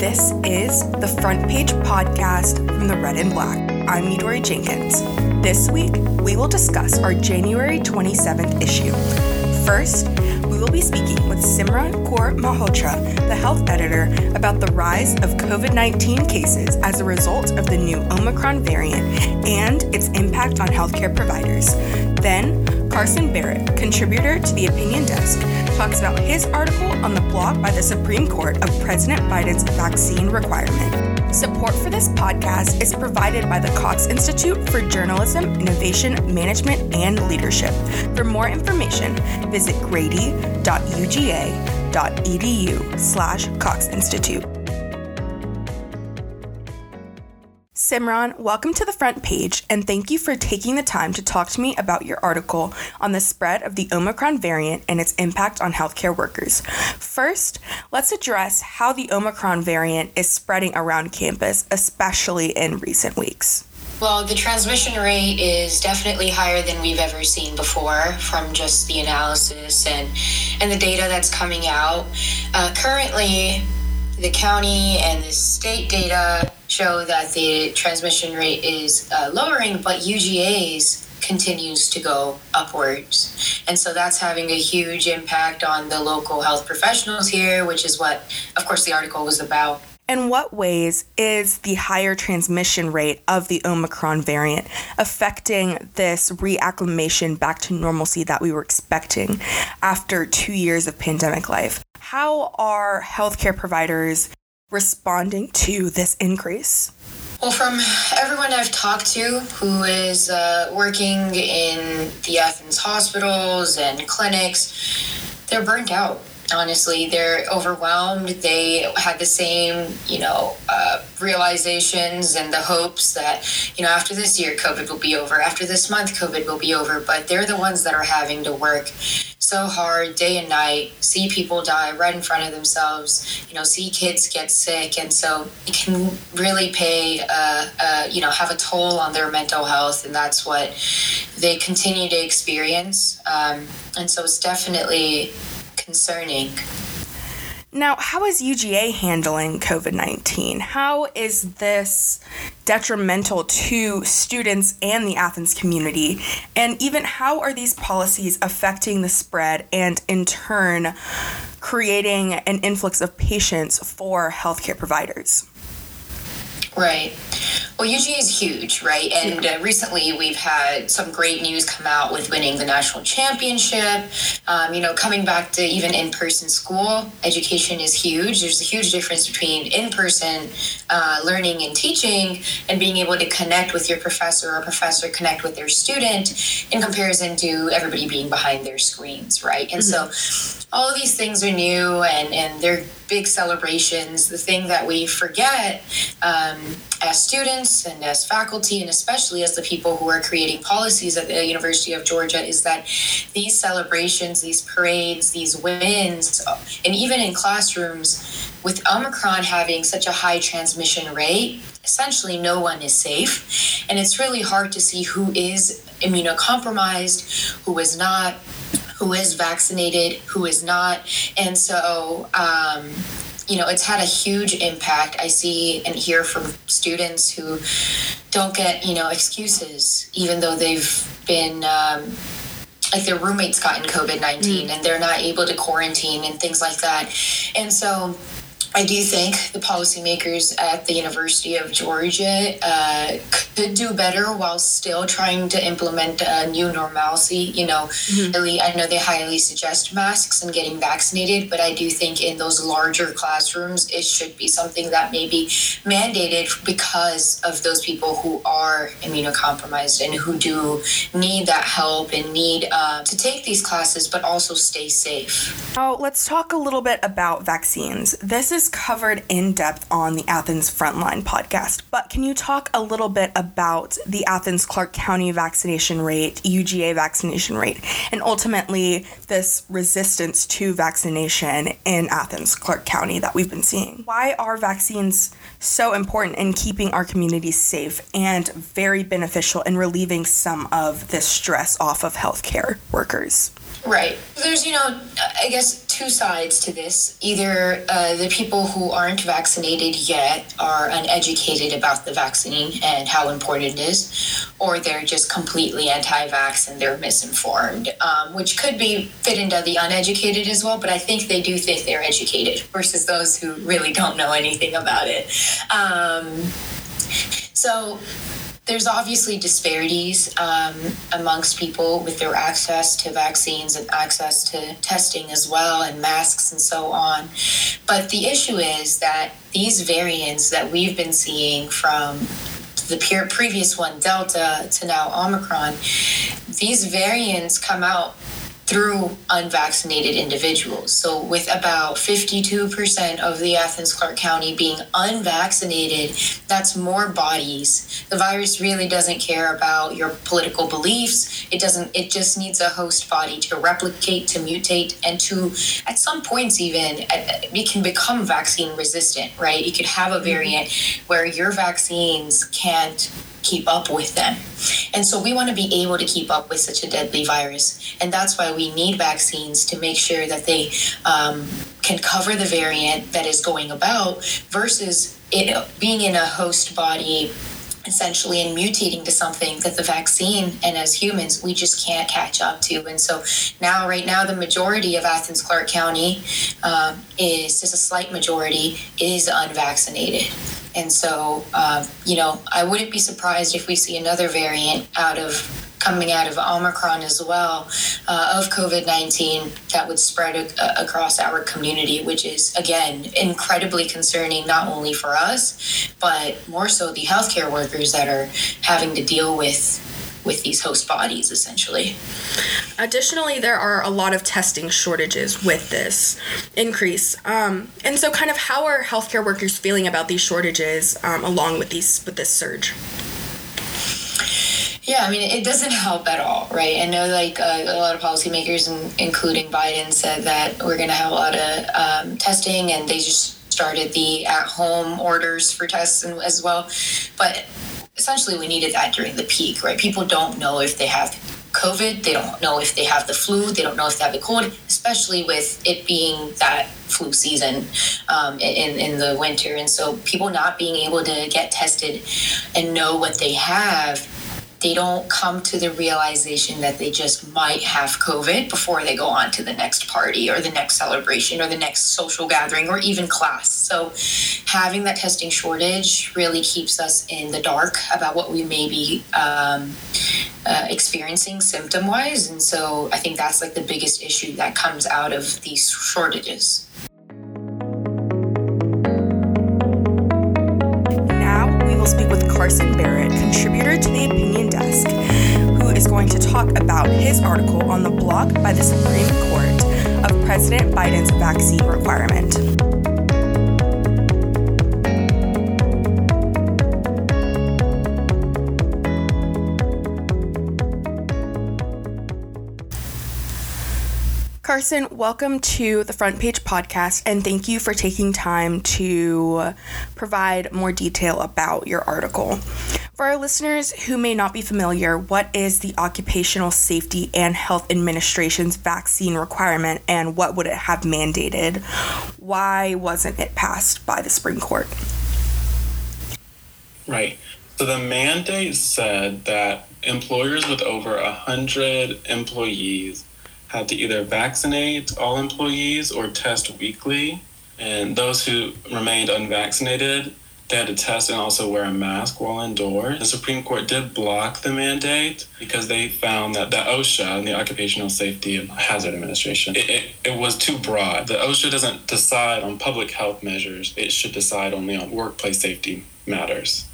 This is the Front Page Podcast from the Red and Black. I'm Midori Jenkins. This week, we will discuss our January 27th issue. First, we will be speaking with Simran Kaur Malhotra, the health editor, about the rise of COVID 19 cases as a result of the new Omicron variant and its impact on healthcare providers. Then, Carson Barrett, contributor to the Opinion Desk, talks about his article on the block by the Supreme Court of President Biden's vaccine requirement. Support for this podcast is provided by the Cox Institute for Journalism, Innovation, Management, and Leadership. For more information, visit grady.uga.edu slash Cox Institute. Simran, welcome to the front page, and thank you for taking the time to talk to me about your article on the spread of the Omicron variant and its impact on healthcare workers. First, let's address how the Omicron variant is spreading around campus, especially in recent weeks. Well, the transmission rate is definitely higher than we've ever seen before from just the analysis and, and the data that's coming out. Uh, currently, the county and the state data show that the transmission rate is uh, lowering, but UGA's continues to go upwards. And so that's having a huge impact on the local health professionals here, which is what, of course, the article was about. In what ways is the higher transmission rate of the Omicron variant affecting this reacclimation back to normalcy that we were expecting after two years of pandemic life? How are healthcare providers responding to this increase? Well, from everyone I've talked to who is uh, working in the Athens hospitals and clinics, they're burnt out honestly. They're overwhelmed. They had the same you know uh, realizations and the hopes that you know after this year covid will be over. After this month covid will be over. But they're the ones that are having to work so hard day and night see people die right in front of themselves you know see kids get sick. And so it can really pay uh, uh, you know have a toll on their mental health. And that's what they continue to experience. Um, and so it's definitely concerning. Now, how is UGA handling COVID 19? How is this detrimental to students and the Athens community? And even how are these policies affecting the spread and, in turn, creating an influx of patients for healthcare providers? Right. Well, UGA is huge, right? And uh, recently we've had some great news come out with winning the national championship. Um, you know, coming back to even in person school, education is huge. There's a huge difference between in person uh, learning and teaching and being able to connect with your professor or professor connect with their student in comparison to everybody being behind their screens, right? And mm-hmm. so all of these things are new and, and they're big celebrations. The thing that we forget um, as students and as faculty, and especially as the people who are creating policies at the University of Georgia, is that these celebrations, these parades, these wins, and even in classrooms, with Omicron having such a high transmission rate, essentially no one is safe. And it's really hard to see who is immunocompromised, who is not who is vaccinated, who is not. And so, um, you know, it's had a huge impact. I see and hear from students who don't get, you know, excuses, even though they've been. Um, like their roommates gotten COVID 19 mm. and they're not able to quarantine and things like that. And so I do think the policymakers at the University of Georgia uh, could do better while still trying to implement a new normalcy. You know, mm-hmm. really, I know they highly suggest masks and getting vaccinated, but I do think in those larger classrooms, it should be something that may be mandated because of those people who are immunocompromised and who do need that help and need uh, to take these classes, but also stay safe. Now, let's talk a little bit about vaccines. This is is covered in depth on the Athens Frontline podcast, but can you talk a little bit about the Athens Clarke County vaccination rate, UGA vaccination rate, and ultimately this resistance to vaccination in Athens Clarke County that we've been seeing? Why are vaccines so important in keeping our communities safe and very beneficial in relieving some of this stress off of healthcare workers? Right. There's, you know, I guess two sides to this. Either uh, the people who aren't vaccinated yet are uneducated about the vaccine and how important it is, or they're just completely anti-vax and they're misinformed, um, which could be fit into the uneducated as well. But I think they do think they're educated versus those who really don't know anything about it. Um, so there's obviously disparities um, amongst people with their access to vaccines and access to testing as well and masks and so on. But the issue is that these variants that we've been seeing from the previous one, Delta, to now Omicron, these variants come out through unvaccinated individuals. So, with about 52% of the Athens Clarke County being unvaccinated, that's more bodies. The virus really doesn't care about your political beliefs. It doesn't, it just needs a host body to replicate, to mutate, and to, at some points, even, it can become vaccine resistant, right? You could have a mm-hmm. variant where your vaccines can't keep up with them. And so we want to be able to keep up with such a deadly virus. And that's why we need vaccines to make sure that they um, can cover the variant that is going about versus it being in a host body essentially and mutating to something that the vaccine and as humans we just can't catch up to. And so now right now the majority of athens clarke county um, is just a slight majority is unvaccinated. And so, uh, you know, I wouldn't be surprised if we see another variant out of coming out of Omicron as well uh, of COVID 19 that would spread a- across our community, which is, again, incredibly concerning, not only for us, but more so the healthcare workers that are having to deal with with these host bodies essentially. Additionally, there are a lot of testing shortages with this increase. Um, and so kind of how are healthcare workers feeling about these shortages um, along with these with this surge? Yeah, I mean, it doesn't help at all, right? I know, like uh, a lot of policymakers, including Biden, said that we're going to have a lot of um, testing, and they just started the at-home orders for tests as well. But essentially we needed that during the peak, right? People don't know if they have COVID, they don't know if they have the flu, they don't know if they have the cold, especially with it being that flu season um, in, in the winter. And so people not being able to get tested and know what they have they don't come to the realization that they just might have COVID before they go on to the next party or the next celebration or the next social gathering or even class. So, having that testing shortage really keeps us in the dark about what we may be um, uh, experiencing symptom wise. And so, I think that's like the biggest issue that comes out of these shortages. His article on the block by the Supreme Court of President Biden's vaccine requirement. Carson, welcome to the Front Page Podcast, and thank you for taking time to provide more detail about your article. For our listeners who may not be familiar, what is the Occupational Safety and Health Administration's vaccine requirement, and what would it have mandated? Why wasn't it passed by the Supreme Court? Right. So the mandate said that employers with over 100 employees had to either vaccinate all employees or test weekly. And those who remained unvaccinated, they had to test and also wear a mask while indoors. The Supreme Court did block the mandate because they found that the OSHA, and the Occupational Safety and Hazard Administration, it, it, it was too broad. The OSHA doesn't decide on public health measures, it should decide only on workplace safety matters.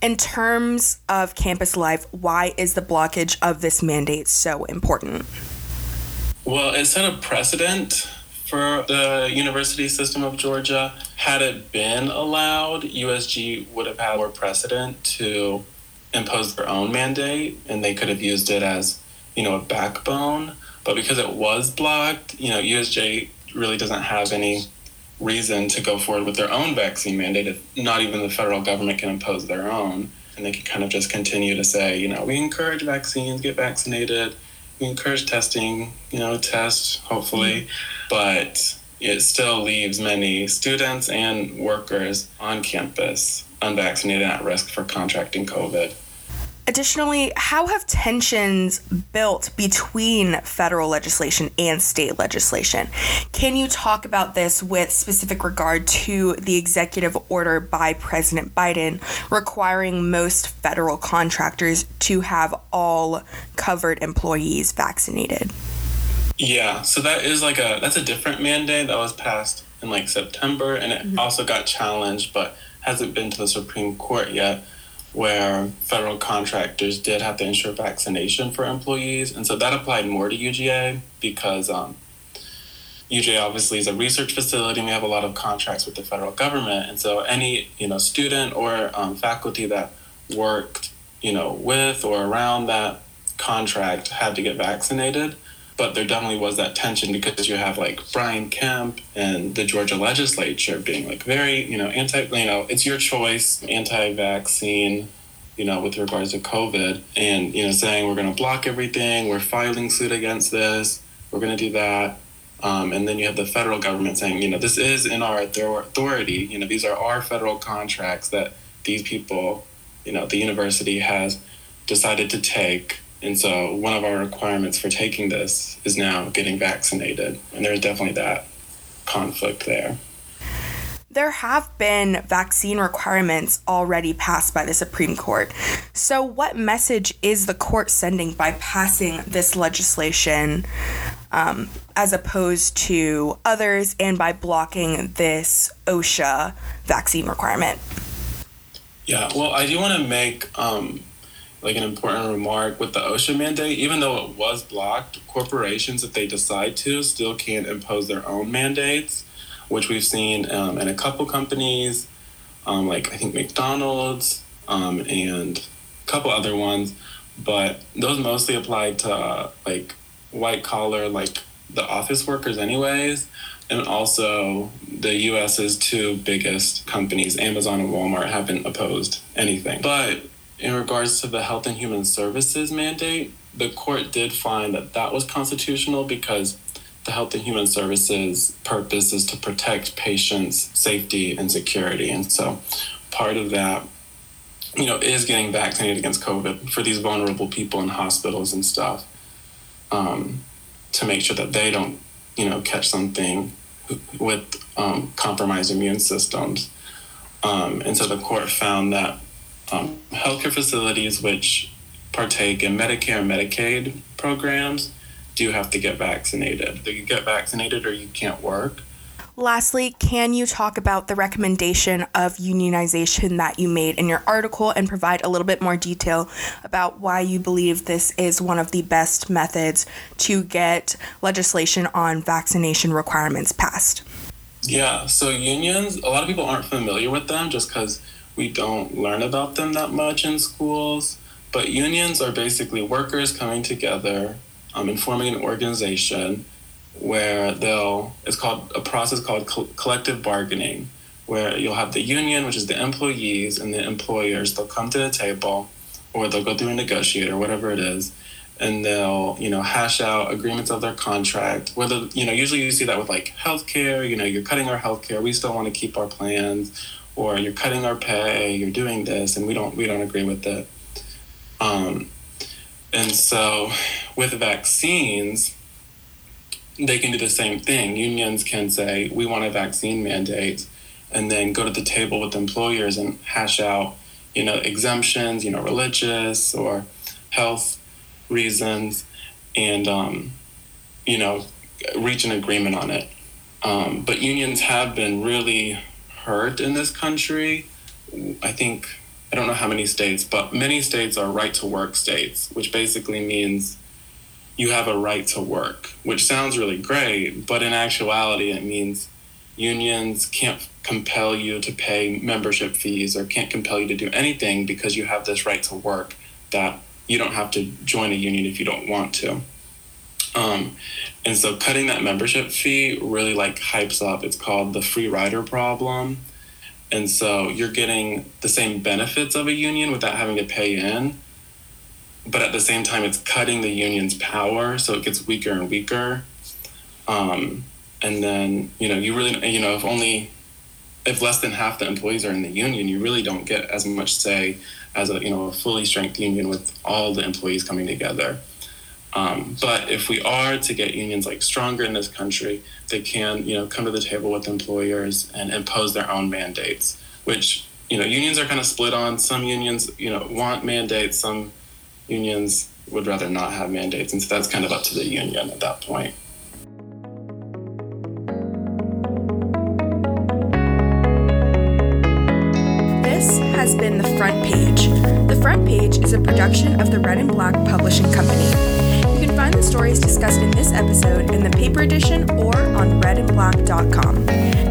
In terms of campus life, why is the blockage of this mandate so important? Well, it set a precedent for the university system of Georgia. Had it been allowed, USG would have had more precedent to impose their own mandate, and they could have used it as, you know, a backbone. But because it was blocked, you know, USG really doesn't have any reason to go forward with their own vaccine mandate not even the federal government can impose their own. And they can kind of just continue to say, you know, we encourage vaccines, get vaccinated we encourage testing, you know, test hopefully, mm-hmm. but it still leaves many students and workers on campus unvaccinated at risk for contracting COVID. Additionally, how have tensions built between federal legislation and state legislation? Can you talk about this with specific regard to the executive order by President Biden requiring most federal contractors to have all covered employees vaccinated? Yeah, so that is like a that's a different mandate that was passed in like September and it mm-hmm. also got challenged but hasn't been to the Supreme Court yet where federal contractors did have to ensure vaccination for employees. And so that applied more to UGA because um, UGA obviously is a research facility and we have a lot of contracts with the federal government. And so any, you know, student or um, faculty that worked, you know, with or around that contract had to get vaccinated but there definitely was that tension because you have like Brian Kemp and the Georgia legislature being like very, you know, anti, you know, it's your choice, anti-vaccine, you know, with regards to COVID, and you know, saying we're going to block everything, we're filing suit against this, we're going to do that. Um, and then you have the federal government saying, you know, this is in our authority. You know, these are our federal contracts that these people, you know, the university has decided to take and so one of our requirements for taking this is now getting vaccinated. And there's definitely that conflict there. There have been vaccine requirements already passed by the Supreme Court. So, what message is the court sending by passing this legislation um, as opposed to others and by blocking this OSHA vaccine requirement? Yeah, well, I do want to make um, like an important remark with the OSHA mandate, even though it was blocked, corporations, if they decide to, still can't impose their own mandates, which we've seen um, in a couple companies, um, like I think McDonald's um, and a couple other ones, but those mostly apply to uh, like white collar, like the office workers, anyways. And also, the US's two biggest companies, Amazon and Walmart, haven't opposed anything. But in regards to the Health and Human Services mandate, the court did find that that was constitutional because the Health and Human Services purpose is to protect patients' safety and security. And so part of that, you know, is getting vaccinated against COVID for these vulnerable people in hospitals and stuff um, to make sure that they don't, you know, catch something with um, compromised immune systems. Um, and so the court found that um, healthcare facilities which partake in Medicare and Medicaid programs do have to get vaccinated. You get vaccinated or you can't work. Lastly, can you talk about the recommendation of unionization that you made in your article and provide a little bit more detail about why you believe this is one of the best methods to get legislation on vaccination requirements passed? Yeah, so unions, a lot of people aren't familiar with them just because we don't learn about them that much in schools. But unions are basically workers coming together um, and forming an organization where they'll, it's called a process called co- collective bargaining, where you'll have the union, which is the employees, and the employers. They'll come to the table or they'll go through a negotiator, whatever it is, and they'll, you know, hash out agreements of their contract. Whether, you know, usually you see that with like healthcare, you know, you're cutting our healthcare, we still want to keep our plans or you're cutting our pay, you're doing this, and we don't we don't agree with it. Um, and so, with vaccines, they can do the same thing. Unions can say we want a vaccine mandate, and then go to the table with employers and hash out, you know, exemptions, you know, religious or health reasons, and um, you know, reach an agreement on it. Um, but unions have been really hurt in this country. I think, I don't know how many states, but many states are right to work states, which basically means you have a right to work, which sounds really great, but in actuality, it means unions can't compel you to pay membership fees or can't compel you to do anything because you have this right to work that you don't have to join a union if you don't want to. Um, and so cutting that membership fee really like hypes up. It's called the free rider problem. And so you're getting the same benefits of a union without having to pay in. but at the same time, it's cutting the union's power, so it gets weaker and weaker. Um, and then you know you really you know if only if less than half the employees are in the union, you really don't get as much say as a you know a fully strength union with all the employees coming together. Um, but if we are to get unions like stronger in this country, they can you know come to the table with employers and impose their own mandates, which you know unions are kind of split on. Some unions you know want mandates, some unions would rather not have mandates, and so that's kind of up to the union at that point. This has been The Front Page. The Front Page is a production of the Red and Black Publishing Company. The stories discussed in this episode in the paper edition or on redandblack.com.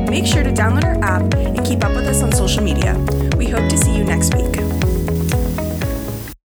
Make sure to download our app and keep up with us on social media. We hope to see you next week.